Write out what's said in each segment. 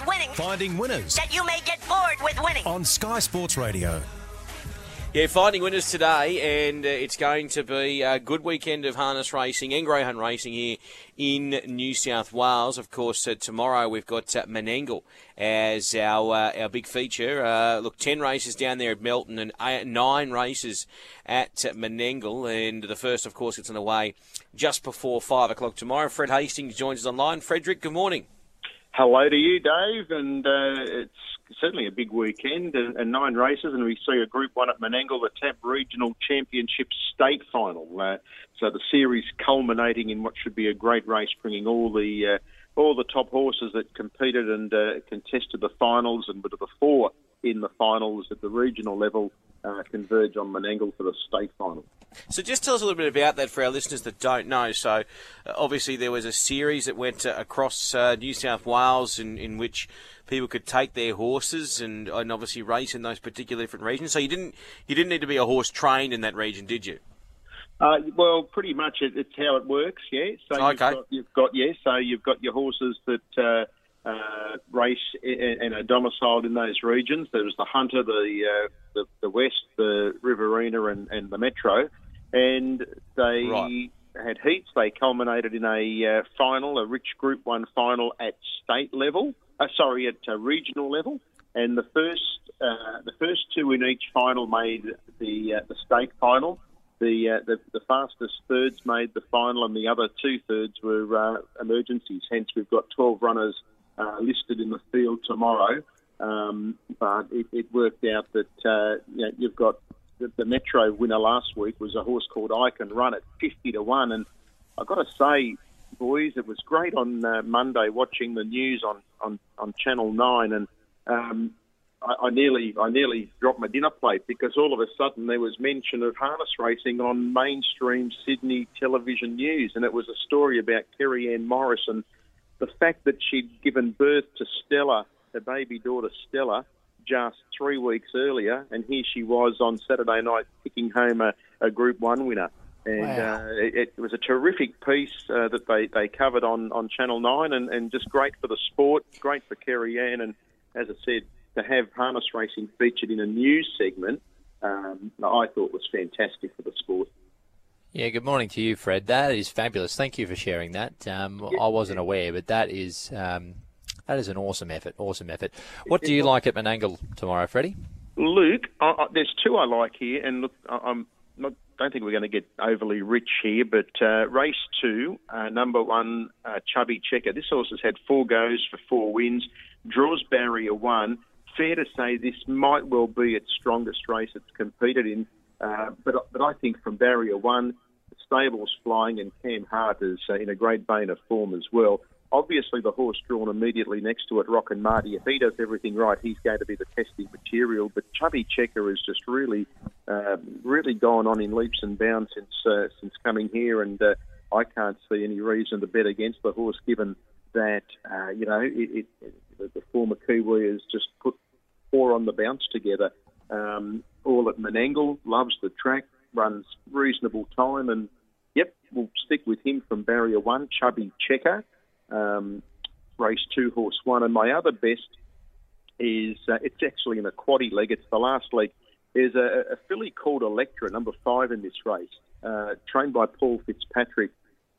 much winning Finding winners that you may get bored with winning. on Sky Sports Radio. Yeah, finding winners today, and uh, it's going to be a good weekend of harness racing and greyhound racing here in New South Wales. Of course, uh, tomorrow we've got uh, Menangle as our uh, our big feature. Uh, look, ten races down there at Melton and eight, nine races at uh, Menangle, and the first, of course, gets underway just before five o'clock tomorrow. Fred Hastings joins us online. Frederick, good morning. Hello to you, Dave, and uh, it's certainly a big weekend and, and nine races, and we see a Group One at Menangle, the TAB Regional Championship State Final. Uh, so the series culminating in what should be a great race, bringing all the uh, all the top horses that competed and uh, contested the finals, and with the four in the finals at the regional level uh, converge on Menangle for the state final. So just tell us a little bit about that for our listeners that don't know. So uh, obviously there was a series that went uh, across uh, New South Wales in, in which people could take their horses and, and obviously race in those particular different regions. So you didn't you didn't need to be a horse trained in that region, did you? Uh, well, pretty much it, it's how it works, yeah. So you've, got, you've got yeah, so you've got your horses that uh, race and are domiciled in those regions. There was the Hunter, the uh, the, the West, the Riverina, and, and the Metro, and they Right. had heats. They culminated in a uh, final, a rich Group One final at state level. Uh, sorry, at uh, regional level. And the first, uh, the first two in each final made the uh, the state final. The, uh, the the fastest thirds made the final, and the other two thirds were uh, emergencies. Hence, we've got 12 runners uh, listed in the field tomorrow. Um, but it, it worked out that uh, you know, you've got the, the Metro winner last week was a horse called I Can Run at 50 to one, and I've got to say, boys, it was great on uh, Monday watching the news on, on, on Channel Nine, and um, I, I nearly I nearly dropped my dinner plate because all of a sudden there was mention of harness racing on mainstream Sydney television news, and it was a story about Kerry Ann Morris and the fact that she'd given birth to Stella, her baby daughter Stella, just three weeks earlier, and here she was on Saturday night picking home a, a Group One winner. And Wow. uh, it, it was a terrific piece uh, that they, they covered on, on Channel 9 and, and just great for the sport, great for Kerry Ann. And as I said, to have harness racing featured in a news segment, um, I thought was fantastic for the sport. Yeah, good morning to you, Fred. That is fabulous. Thank you for sharing that. Um, I wasn't aware, but that is um, that is an awesome effort. Awesome effort. What do you like at Menangle tomorrow, Freddie? Luke, I, I, there's two I like here, and look, I, I'm not. Don't think we're going to get overly rich here, but uh, race two, uh, number one, uh, Chubby Checker. This horse has had four goes for four wins, draws barrier one. Fair to say this might well be its strongest race it's competed in, uh, but but I think from barrier one, stable's flying, and Cam Hart is uh, in a great vein of form as well. Obviously, the horse drawn immediately next to it, Rock and Marty, if he does everything right, he's going to be the testing material. But Chubby Checker has just really, uh, really gone on in leaps and bounds since uh, since coming here, and uh, I can't see any reason to bet against the horse, given that uh, you know it, it, the, former Kiwi has just put four on the bounce together. Um, all at Menangle, loves the track, runs reasonable time, and yep, we'll stick with him from barrier one, Chubby Checker um, race two, horse one. And my other best is uh, it's actually in a quaddy leg. It's the last leg. There's a, a filly called Electra, number five in this race, uh, trained by Paul Fitzpatrick.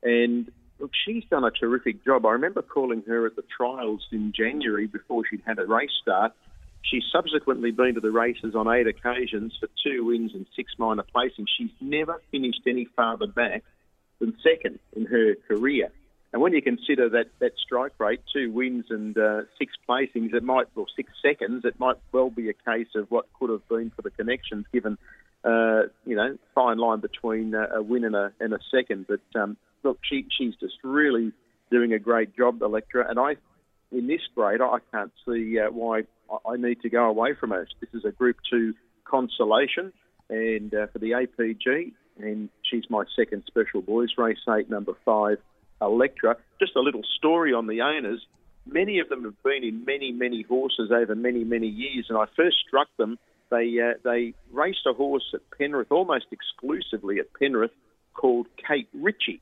And look, she's done a terrific job. I remember calling her at the trials in January before she'd had a race start. She's subsequently been to the races on eight occasions for two wins and six minor placings. She's never finished any farther back than second in her career. And when you consider that, that strike rate, two wins and uh, six placings, it might, or six seconds, it might well be a case of what could have been for the connections, given, uh, you know, fine line between uh, a win and a, and a second. But um, look, she, she's just really doing a great job, Electra. And I, in this grade, I can't see uh, why I- need to go away from her. This is a Group 2 consolation, and uh, for the APG, and she's my second special boys, race 8, number 5, Electra. Just a little story on the owners. Many of them have been in many, many horses over many, many years, and I first struck them. They uh, they raced a horse at Penrith, almost exclusively at Penrith, called Kate Ritchie.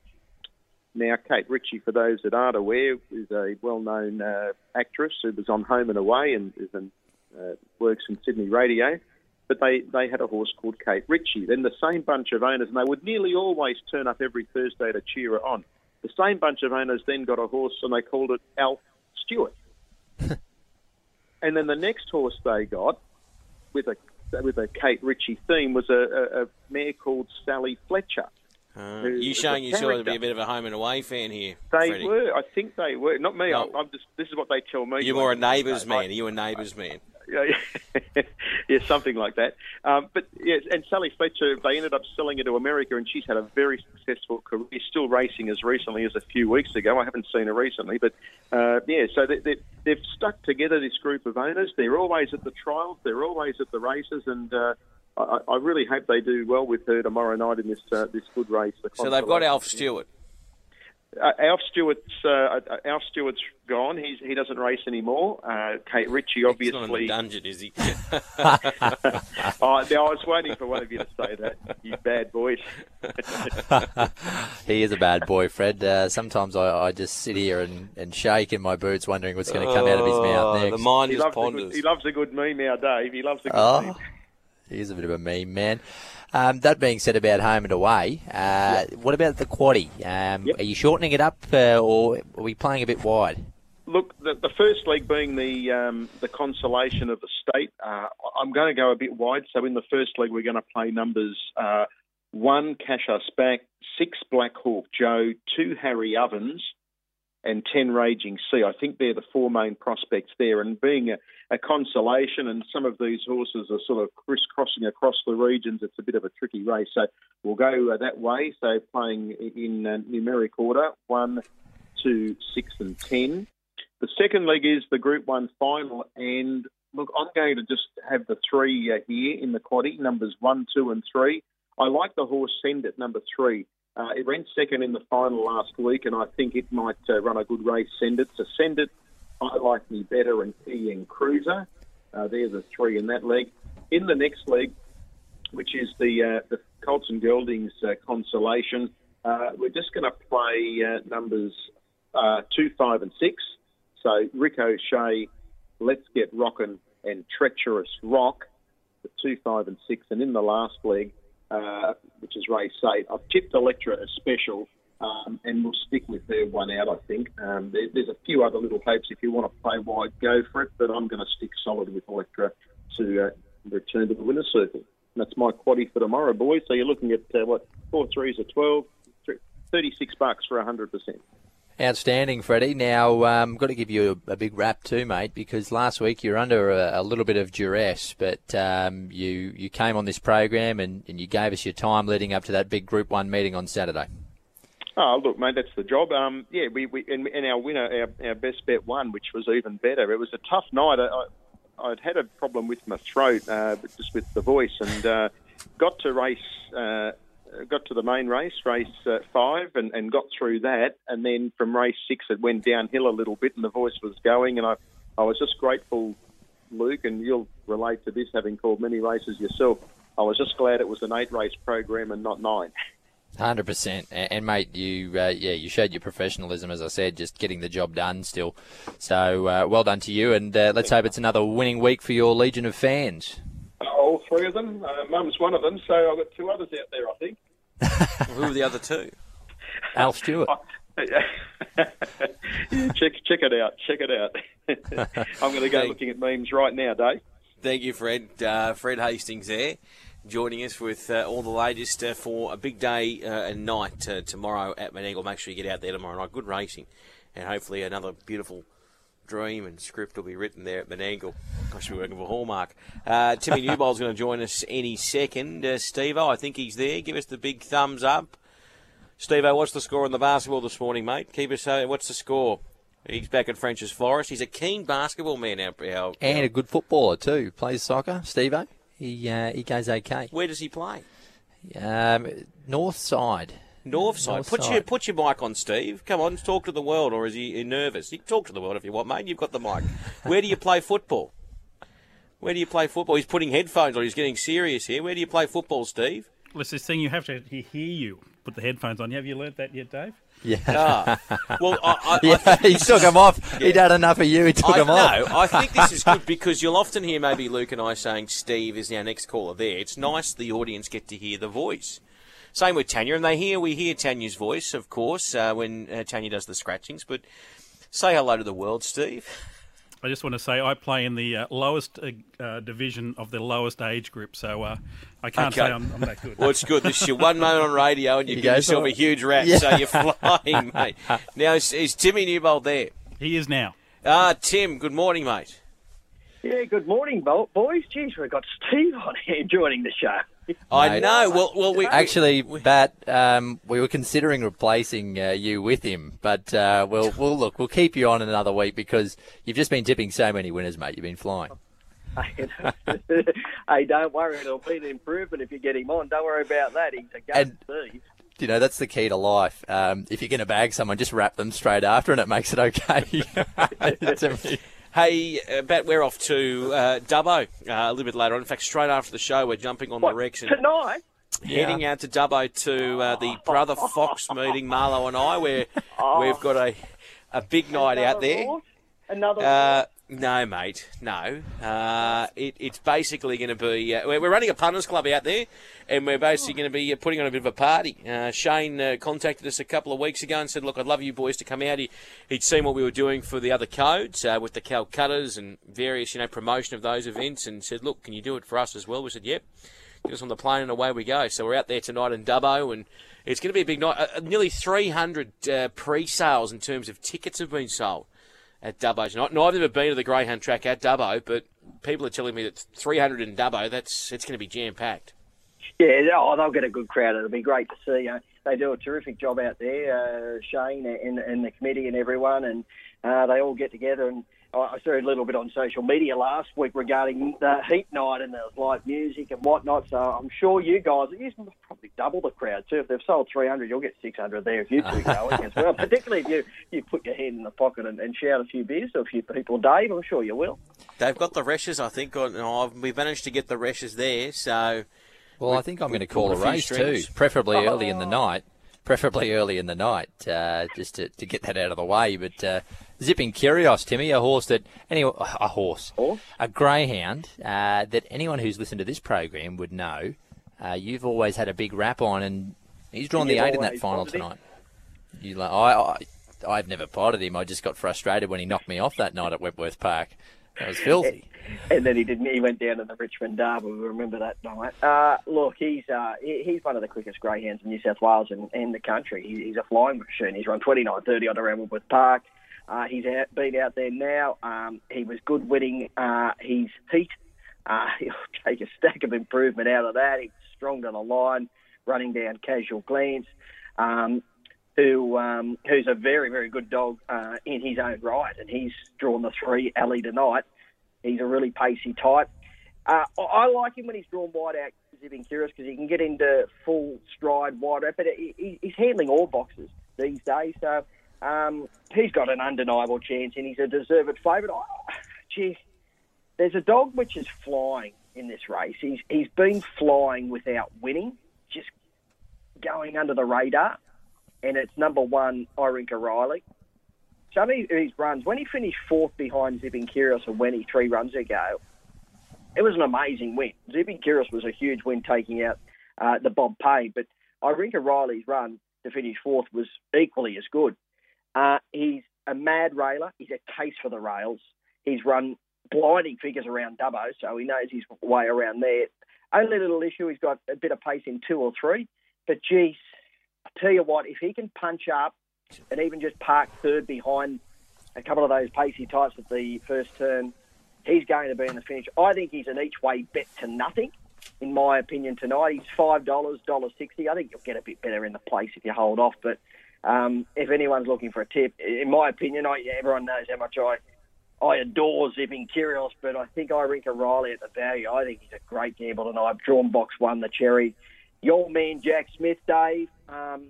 Now, Kate Ritchie, for those that aren't aware, is a well-known uh, actress who was on Home and Away and is in, uh, works in Sydney radio. But they, they had a horse called Kate Ritchie. Then the same bunch of owners, and they would nearly always turn up every Thursday to cheer her on. The same bunch of owners then got a horse and they called it Alf Stewart. and then the next horse they got with a with a Kate Ritchie theme was a, a, a mare called Sally Fletcher. Uh, you showing yourself to be a bit of a home and away fan here, They Freddie. were, I think they were. Not me. No. I'm, I'm just. This is what they tell me. You're more a neighbours I- man. Are you a neighbours man? Yeah, yeah. yeah, something like that. Um, but yes, and Sally Fletcher, they ended up selling her to America, and she's had a very successful career. Still racing as recently as a few weeks ago. I haven't seen her recently, but uh, yeah. So they, they, they've stuck together. This group of owners. They're always at the trials. They're always at the races, and. Uh, I, I really hope they do well with her tomorrow night in this uh, this good race. the So they've got Alf Stewart. Uh, Alf Stewart's uh, Alf Stewart's gone. He's he doesn't race anymore. Uh, Kate Ritchie He's not in obviously. the dungeon, is he? Oh, now I was waiting for one of you to say that. You bad boy. He is a bad boy, Fred. Uh, sometimes I, I just sit here and, and shake in my boots, wondering what's going to come out of his mouth Oh, next. The mind He just loves, a ponders. good, he loves a good meme now, Dave. He loves a good Oh, meme. He's a bit of a meme man. Um, that being said about home and away, uh, what about the quaddy? Um, Yep. Are you shortening it up, uh, or are we playing a bit wide? Look, the, the first leg being the um, the consolation of the state, uh, I'm going to go a bit wide. So in the first leg, we're going to play numbers uh, one Cash Us Back, six Black Hawk Joe, two Harry Ovens, and 10 Raging Sea. I think they're the four main prospects there. And being a, a consolation, and some of these horses are sort of crisscrossing across the regions, it's a bit of a tricky race. So we'll go uh, that way. So playing in uh, numeric order one, two, six, and 10. The second leg is the Group 1 final. And look, I'm going to just have the three uh, here in the quaddy, numbers 1, 2, and 3. I like the horse Send at number 3. Uh, it ran second in the final last week, and I think it might uh, run a good race. Send it. So send it. I like me better and Key and Cruiser. Uh, there's the three in that leg. In the next leg, which is the uh, the Colts and Geldings uh, consolation, uh, we're just going to play numbers uh, two, five, and six. So Rick O'Shea, Let's Get Rockin' and Treacherous Rock, the two, five, and six. And in the last leg, uh, which is race eight, I've tipped Electra as special. Um, and we'll stick with their one out, I think. Um, there, there's a few other little hopes. If you want to play wide, go for it. But I'm going to stick solid with Electra to uh, return to the winner's circle. And that's my quaddy for tomorrow, boys. So you're looking at, uh, what, four threes are 12, three- 36 bucks for 100%. Outstanding, Freddie. Now, um, got to give you a, a big rap too, mate, because last week you're under a, a little bit of duress, but um, you you came on this program and, and you gave us your time leading up to that big Group One meeting on Saturday. Oh, look, mate, that's the job. Um, yeah, we, we and, and our winner, our, our best bet won, which was even better. It was a tough night. I, I, I'd had a problem with my throat, uh, just with the voice, and uh, got to race, uh, got to the main race, race uh, five, and, and got through that. And then from race six, it went downhill a little bit, and the voice was going. And I, I was just grateful, Luke, and you'll relate to this, having called many races yourself. I was just glad it was an eight race program and not nine. Hundred percent, and mate, you uh, yeah, you showed your professionalism, as I said, just getting the job done still. So uh, well done to you, and uh, let's hope it's another winning week for your legion of fans. All three of them. Uh, Mum's one of them, so I've got two others out there, I think. Who are the other two? Al Stewart. check check it out. Check it out. I'm going to go Thank- looking at memes right now, Dave. Thank you, Fred. Uh, Fred Hastings there, joining us with uh, all the latest uh, for a big day uh, and night uh, tomorrow at Menangle. Make sure you get out there tomorrow night. Good racing, and hopefully another beautiful dream and script will be written there at Menangle. I should be working for Hallmark. Uh, Timmy Newbold's going to join us any second. Uh, Steve-O, I think he's there. Give us the big thumbs up. Steve-O, what's the score on the basketball this morning, mate? Keep us. Uh, what's the score? He's back at French's Forest. He's a keen basketball man. Our, our, and a good footballer too. Plays soccer, Steve. He uh, he goes okay. where does he play? Um, north side. North side. North put side. your put your mic on, Steve. Come on, talk to the world, or is he nervous? You can talk to the world if you want, mate. You've got the mic. Where do you play football? Where do you play football? He's putting headphones on. He's getting serious here. Where do you play football, Steve? Well, it's this thing you have to hear you. put the headphones on. Have you learnt that yet, Dave? Yeah. Ah. Well, I, I, I yeah, think he took is- him off. He'd had enough of you. He took I, him off. No, I think this is good because you'll often hear maybe Luke and I saying Steve is our next caller there. It's nice the audience get to hear the voice. Same with Tanya, and they hear we hear Tanya's voice, of course, uh, when uh, Tanya does the scratchings. But say hello to the world, Steve. I just want to say I play in the uh, lowest uh, uh, division of the lowest age group, so uh, I can't Okay. say I'm, I'm that good. Well, it's good. This is your one moment on radio, and you He give goes, yourself a huge rat, Yeah. so you're flying, mate. Now, is, is Timmy Newbold there? he is now. Ah, Tim, good morning, mate. Yeah, good morning, bo- boys. Jeez, we've got Steve on here joining the show. I Mate. know. Well, well, we Actually, Bat, um, we were considering replacing uh, you with him, but uh, we'll, we'll look. We'll keep you on another week because you've just been tipping so many winners, mate. You've been flying. hey, don't worry, it'll be an improvement if you get him on. Don't worry about that. He's a And- You know that's the key to life. Um, if you're going to bag someone, just wrap them straight after, and it makes it okay. To me. Hey, uh, Bat, we're off to uh, Dubbo uh, a little bit later on. In fact, straight after the show, we're jumping on What, the Rex and tonight? heading out to Dubbo to uh, the Brother Fox meeting, Marlo and I, where Oh. we've got a, a big night out there. horse? Another Uh, no, mate, no. Uh, it, it's basically going to be. Uh, we're we're running a punters club out there, and we're basically going to be uh, putting on a bit of a party. Uh, Shane uh, contacted us a couple of weeks ago and said, "Look, I'd love you boys to come out." He, he'd seen what we were doing for the other codes uh, with the Calcuttas and various, you know, promotion of those events, and said, "Look, can you do it for us as well?" We said, "Yep." Get us on the plane and away we go. So we're out there tonight in Dubbo, and it's going to be a big night. Nearly 300 uh, pre-sales in terms of tickets have been sold at Dubbo tonight. Now, I've never been to the Greyhound track at Dubbo, but people are telling me that 300 in Dubbo, that's it's going to be jam-packed. Yeah, oh, they'll get a good crowd. It'll be great to see. Uh, they do a terrific job out there, uh, Shane and, and the committee and everyone, and uh, they all get together. And I I saw a little bit on social media last week regarding the heat night and there was live music and whatnot. So I'm sure you guys, you probably double the crowd too. If they've sold 300, you'll get 600 there if you two going as well. Particularly if you, you put your hand in the pocket and, and shout a few beers to a few people. Dave, I'm sure you will. They've got the Reshes, I think. On, oh, we've managed to get the Reshes there, so Well, I think I'm going to call a a few race too, strings. preferably early in the night. Preferably early in the night, uh, just to, to get that out of the way. But uh, Zipping Curious, Timmy, a horse that anyone, a horse, Horse? a greyhound uh, that anyone who's listened to this program would know. Uh, you've always had a big rap on, and he's drawn the eight in that final tonight. You, like, I, I, I've never potted him. I just got frustrated when he knocked me off that night at Wentworth Park. That was filthy. And then he didn't. He went down to the Richmond Derby. We remember that night. Uh, look, he's uh, he, he's one of the quickest greyhounds in New South Wales and, and the country. He, he's a flying machine. He's run 29.30 on around Wentworth Park. Uh, he's out, been out there now. Um, he was good winning uh, his heat. Uh, he'll take a stack of improvement out of that. He's strong to the line, running down casual glance. Um, who um, who's a very very good dog uh, in his own right, and he's drawn the three alley tonight. He's a really pacey type. Uh, I- like him when he's drawn wide out, zipping curious, because he can get into full stride wide out. But he- he's handling all boxes these days, so um, he's got an undeniable chance, and he's a deserved favourite. Oh, gee, there's a dog which is flying in this race. He's he's been flying without winning, just going under the radar and it's number one, Irinka Riley. Some of his runs, when he finished fourth behind Zipping Curious and Wenny three runs ago, it was an amazing win. Zipping Curious was a huge win taking out uh, the Bob Payne, but Irinka Riley's run to finish fourth was equally as good. Uh, he's a mad railer. He's a case for the rails. He's run blinding figures around Dubbo, so he knows his way around there. Only little issue, he's got a bit of pace in two or three, but geez, I tell you what, if he can punch up and even just park third behind a couple of those pacey types at the first turn, he's going to be in the finish. I think he's an each way bet to nothing, in my opinion, tonight. He's five dollars, dollar sixty. I think you'll get a bit better in the place if you hold off. But um, if anyone's looking for a tip, in my opinion, I, everyone knows how much I I adore Zipping Curious, but I think Irinka Riley at the value. I think he's a great gamble tonight. Drawn box one, the cherry. Your man Jack Smith, Dave. Um,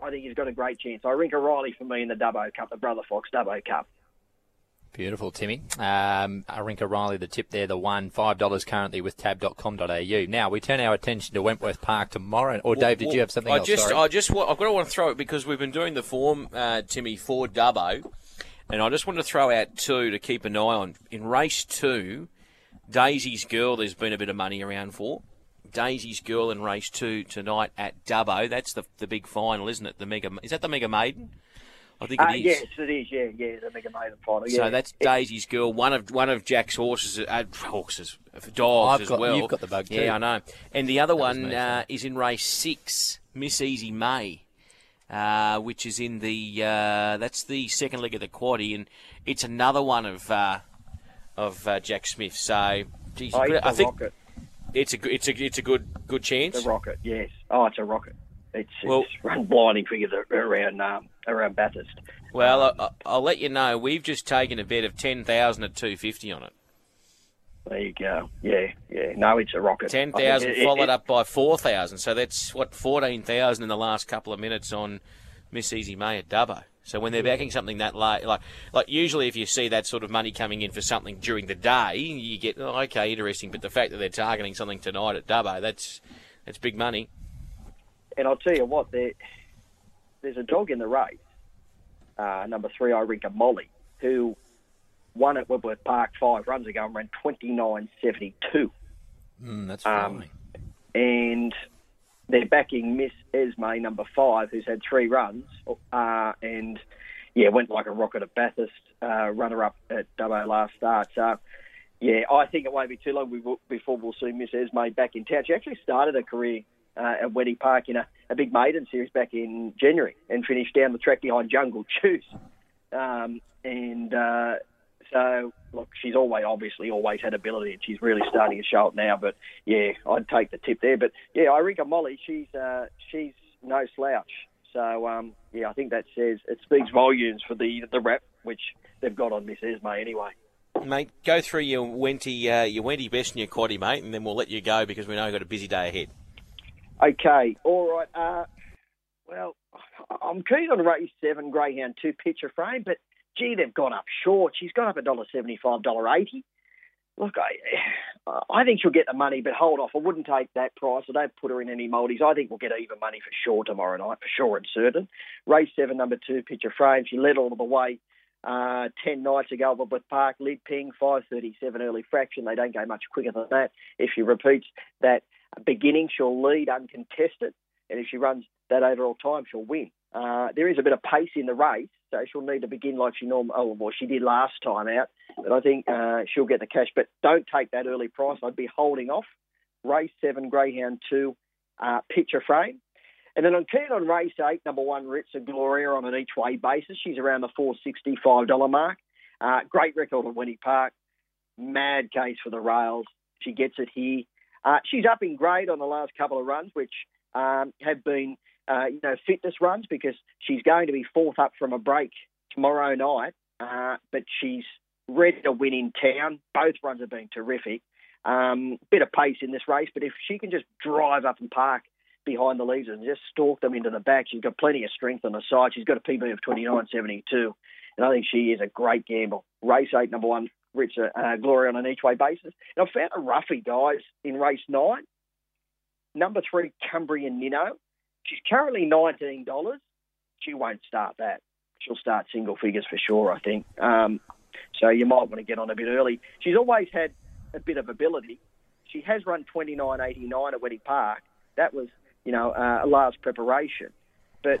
I think he's got a great chance. Irinka Riley for me in the Dubbo Cup, the Brother Fox Dubbo Cup. Beautiful, Timmy. Um, Irinka Riley, the tip there, the one. $5 currently with tab.com.au. Now, we turn our attention to Wentworth Park tomorrow. Or, Dave, did you have something I else? just, Sorry. I just, I've got to want to throw it because we've been doing the form, uh, Timmy, for Dubbo, and I just want to throw out two to keep an eye on. In race two, Daisy's Girl, there's been a bit of money around for. Daisy's Girl in race two tonight at Dubbo. That's the the big final, isn't it? The mega is that the Mega Maiden? I think Uh, it is. yes, it is. Yeah, yeah, the Mega Maiden final. Yeah. So that's Daisy's Girl, one of one of Jack's horses, uh, horses, dogs I've as got- well. you've got the bug too. Yeah, I know. And the other was one uh, is in race six, Miss Esme, uh, which is in the uh, that's the second leg of the quaddy, and it's another one of uh, of uh, Jack Smith. So, geez, Oh, it's I a think rocket. it's a good- it's a it's a good good chance. It's a rocket. Yes. Oh, it's a rocket. It's, Well- it's run blinding figures around um, around Bathurst. Well, um, I, I'll let you know. We've just taken a bet of ten thousand at two fifty on it. There you go. Yeah, yeah. No, it's a rocket. Ten thousand I it- it- followed it- up by four thousand, so that's what fourteen thousand in the last couple of minutes on Miss Esme at Dubbo. So when they're backing something that late, like like usually if you see that sort of money coming in for something during the day, you get oh, okay, interesting. But the fact that they're targeting something tonight at Dubbo, that's that's big money. And I'll tell you what, there, there's a dog in the race, uh, number three, Irinka Molly, who won at Wentworth Park five runs ago and ran 29.72. Mm, that's um, fine. and they're backing Miss Esme, number five, who's had three runs, uh, and yeah, went like a rocket at Bathurst, uh, runner up at Dubbo last start. So, yeah, I think it won't be too long before- before we'll see Miss Esme back in town. She actually started her career uh, at Weddy Park in a, a big maiden series back in January and finished down the track behind Jungle Juice. Um, and uh, so, look, she's always obviously always had ability, and she's really starting to show it now. But yeah, I'd take the tip there. But yeah, Irinka Molly, she's uh, she's no slouch. So um, yeah, I think that says it speaks volumes for the the rep which they've got on Miss Esme anyway. Mate, go through your Wenty, uh, your Wenty best and your quaddy, mate, and then we'll let you go because we know you've got a busy day ahead. Okay, all right. Uh, well, I'm keen on race seven Greyhound two picture frame, but gee, they've gone up short. She's gone up a dollar seventy five, dollar eighty. Look, I, I think she'll get the money, but hold off. I wouldn't take that price. I don't put her in any multis. I think we'll get even money for sure tomorrow night, for sure and certain. Race seven, number two, picture frame. She led all the way uh, 10 nights ago Wentworth Park. Lead ping, 5.37 early fraction. They don't go much quicker than that. If she repeats that beginning, she'll lead uncontested. And if she runs that overall time, she'll win. Uh, there is a bit of pace in the race, so she'll need to begin like she normally, oh, well, she did last time out. But I think uh, she'll get the cash. But don't take that early price. I'd be holding off. Race seven, Greyhound two, uh, picture frame. And then I'm keen on race eight, number one, Ritza Gloria on an each way basis. She's around the $465 mark. Uh, great record at Wenty Park. Mad case for the rails. She gets it here. Uh, she's up in grade on the last couple of runs, which um, have been, uh, you know, fitness runs because she's going to be fourth up from a break tomorrow night. Uh, but she's ready to win in town. Both runs have been terrific. Um, bit of pace in this race, but if she can just drive up and park behind the leads and just stalk them into the back, she's got plenty of strength on the side. She's got a PB of 29.72, and I think she is a great gamble. Race eight, number one, Rich uh, Glory on an each way basis. And I found a roughie, guys, in race nine. Number three, Cumbrian Nino. She's currently $19. She won't start that. She'll start single figures for sure, I think. Um, so you might want to get on a bit early. She's always had a bit of ability. She has run 29.89 at Wedding Park. That was, you know, uh, a last preparation. But,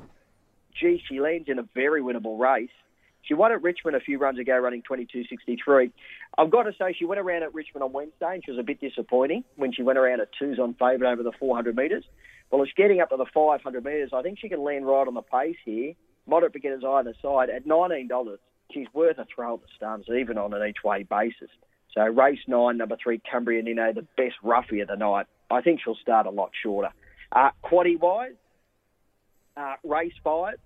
gee, she lands in a very winnable race. She won at Richmond a few runs ago, running 22.63. I've got to say, she went around at Richmond on Wednesday, and she was a bit disappointing when she went around at twos on favourite over the 400 metres. Well, it's getting up to the 500 metres. I think she can land right on the pace here. Moderate beginners either side at $19. She's worth a throw at the stumps, even on an each way basis. So race nine, number three, Cumbria Nino, the best roughie of the night. I think she'll start a lot shorter. Uh, quaddy wise, uh, race five,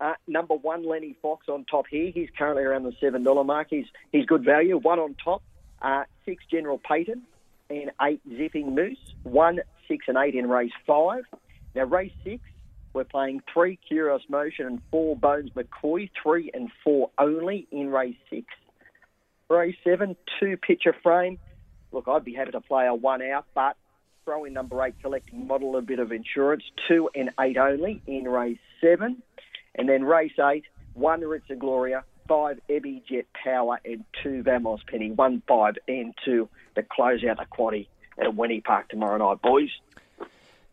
uh, number one, Lenny Fox on top here. He's currently around the seven dollar mark. He's he's good value. One on top, uh, six General Payton, and eight Zipping Moose. One, six, and eight in race five. Now race six, we're playing three Curious Motion and four Bones McCoy. Three and four only in race six. Race seven, two picture frame. Look, I'd be happy to play a one out, but throw in number eight, collecting model, a bit of insurance. Two and eight only in race seven. And then race eight, one Ritza Gloria, five Ebby Jet Power, and two Vamos Penny. One, five, and two to close out the quaddy at Wenty Park tomorrow night, boys.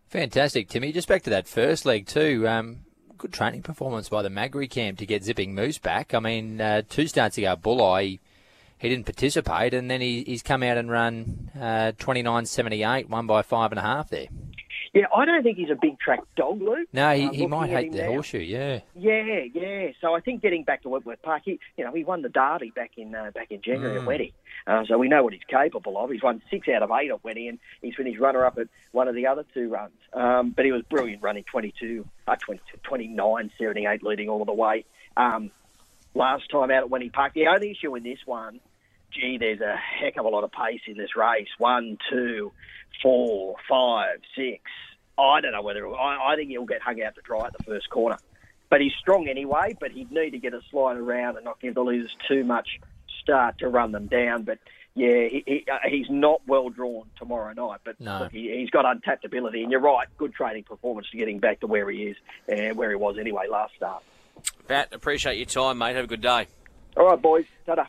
Fantastic, Timmy. Just back to that first leg too. Um, good training performance by the Magri camp to get Zipping Moose back. I mean, uh, two starts ago, Bulleye, he didn't participate, and then he, he's come out and run uh, 29.78, one by five and a half there. Yeah, I don't think he's a big track dog, Luke. No, he, Uh, he might hate the now. horseshoe, yeah. Yeah, yeah. So I think getting back to Wentworth Park, he, you know, he won the Derby back in uh, back in January Mm. at Weddy, uh, so we know what he's capable of. He's won six out of eight at Weddy, and he's finished runner up at one of the other two runs. Um, but he was brilliant running 22, uh, 22 29, 78, leading all the way. Um, last time out at Wenty Park, the only issue in this one, gee, there's a heck of a lot of pace in this race. One, two, four, five, six. I don't know whether I, I think he'll get hung out to dry at the first corner. But he's strong anyway. But he'd need to get a slide around and not give the losers too much start to run them down. But yeah, he, he, uh, he's not well drawn tomorrow night. But No. look, he, he's got untapped ability, and you're right, good training performance to getting back to where he is and where he was anyway last start. Pat, appreciate your time, mate. Have a good day. All right, boys, ta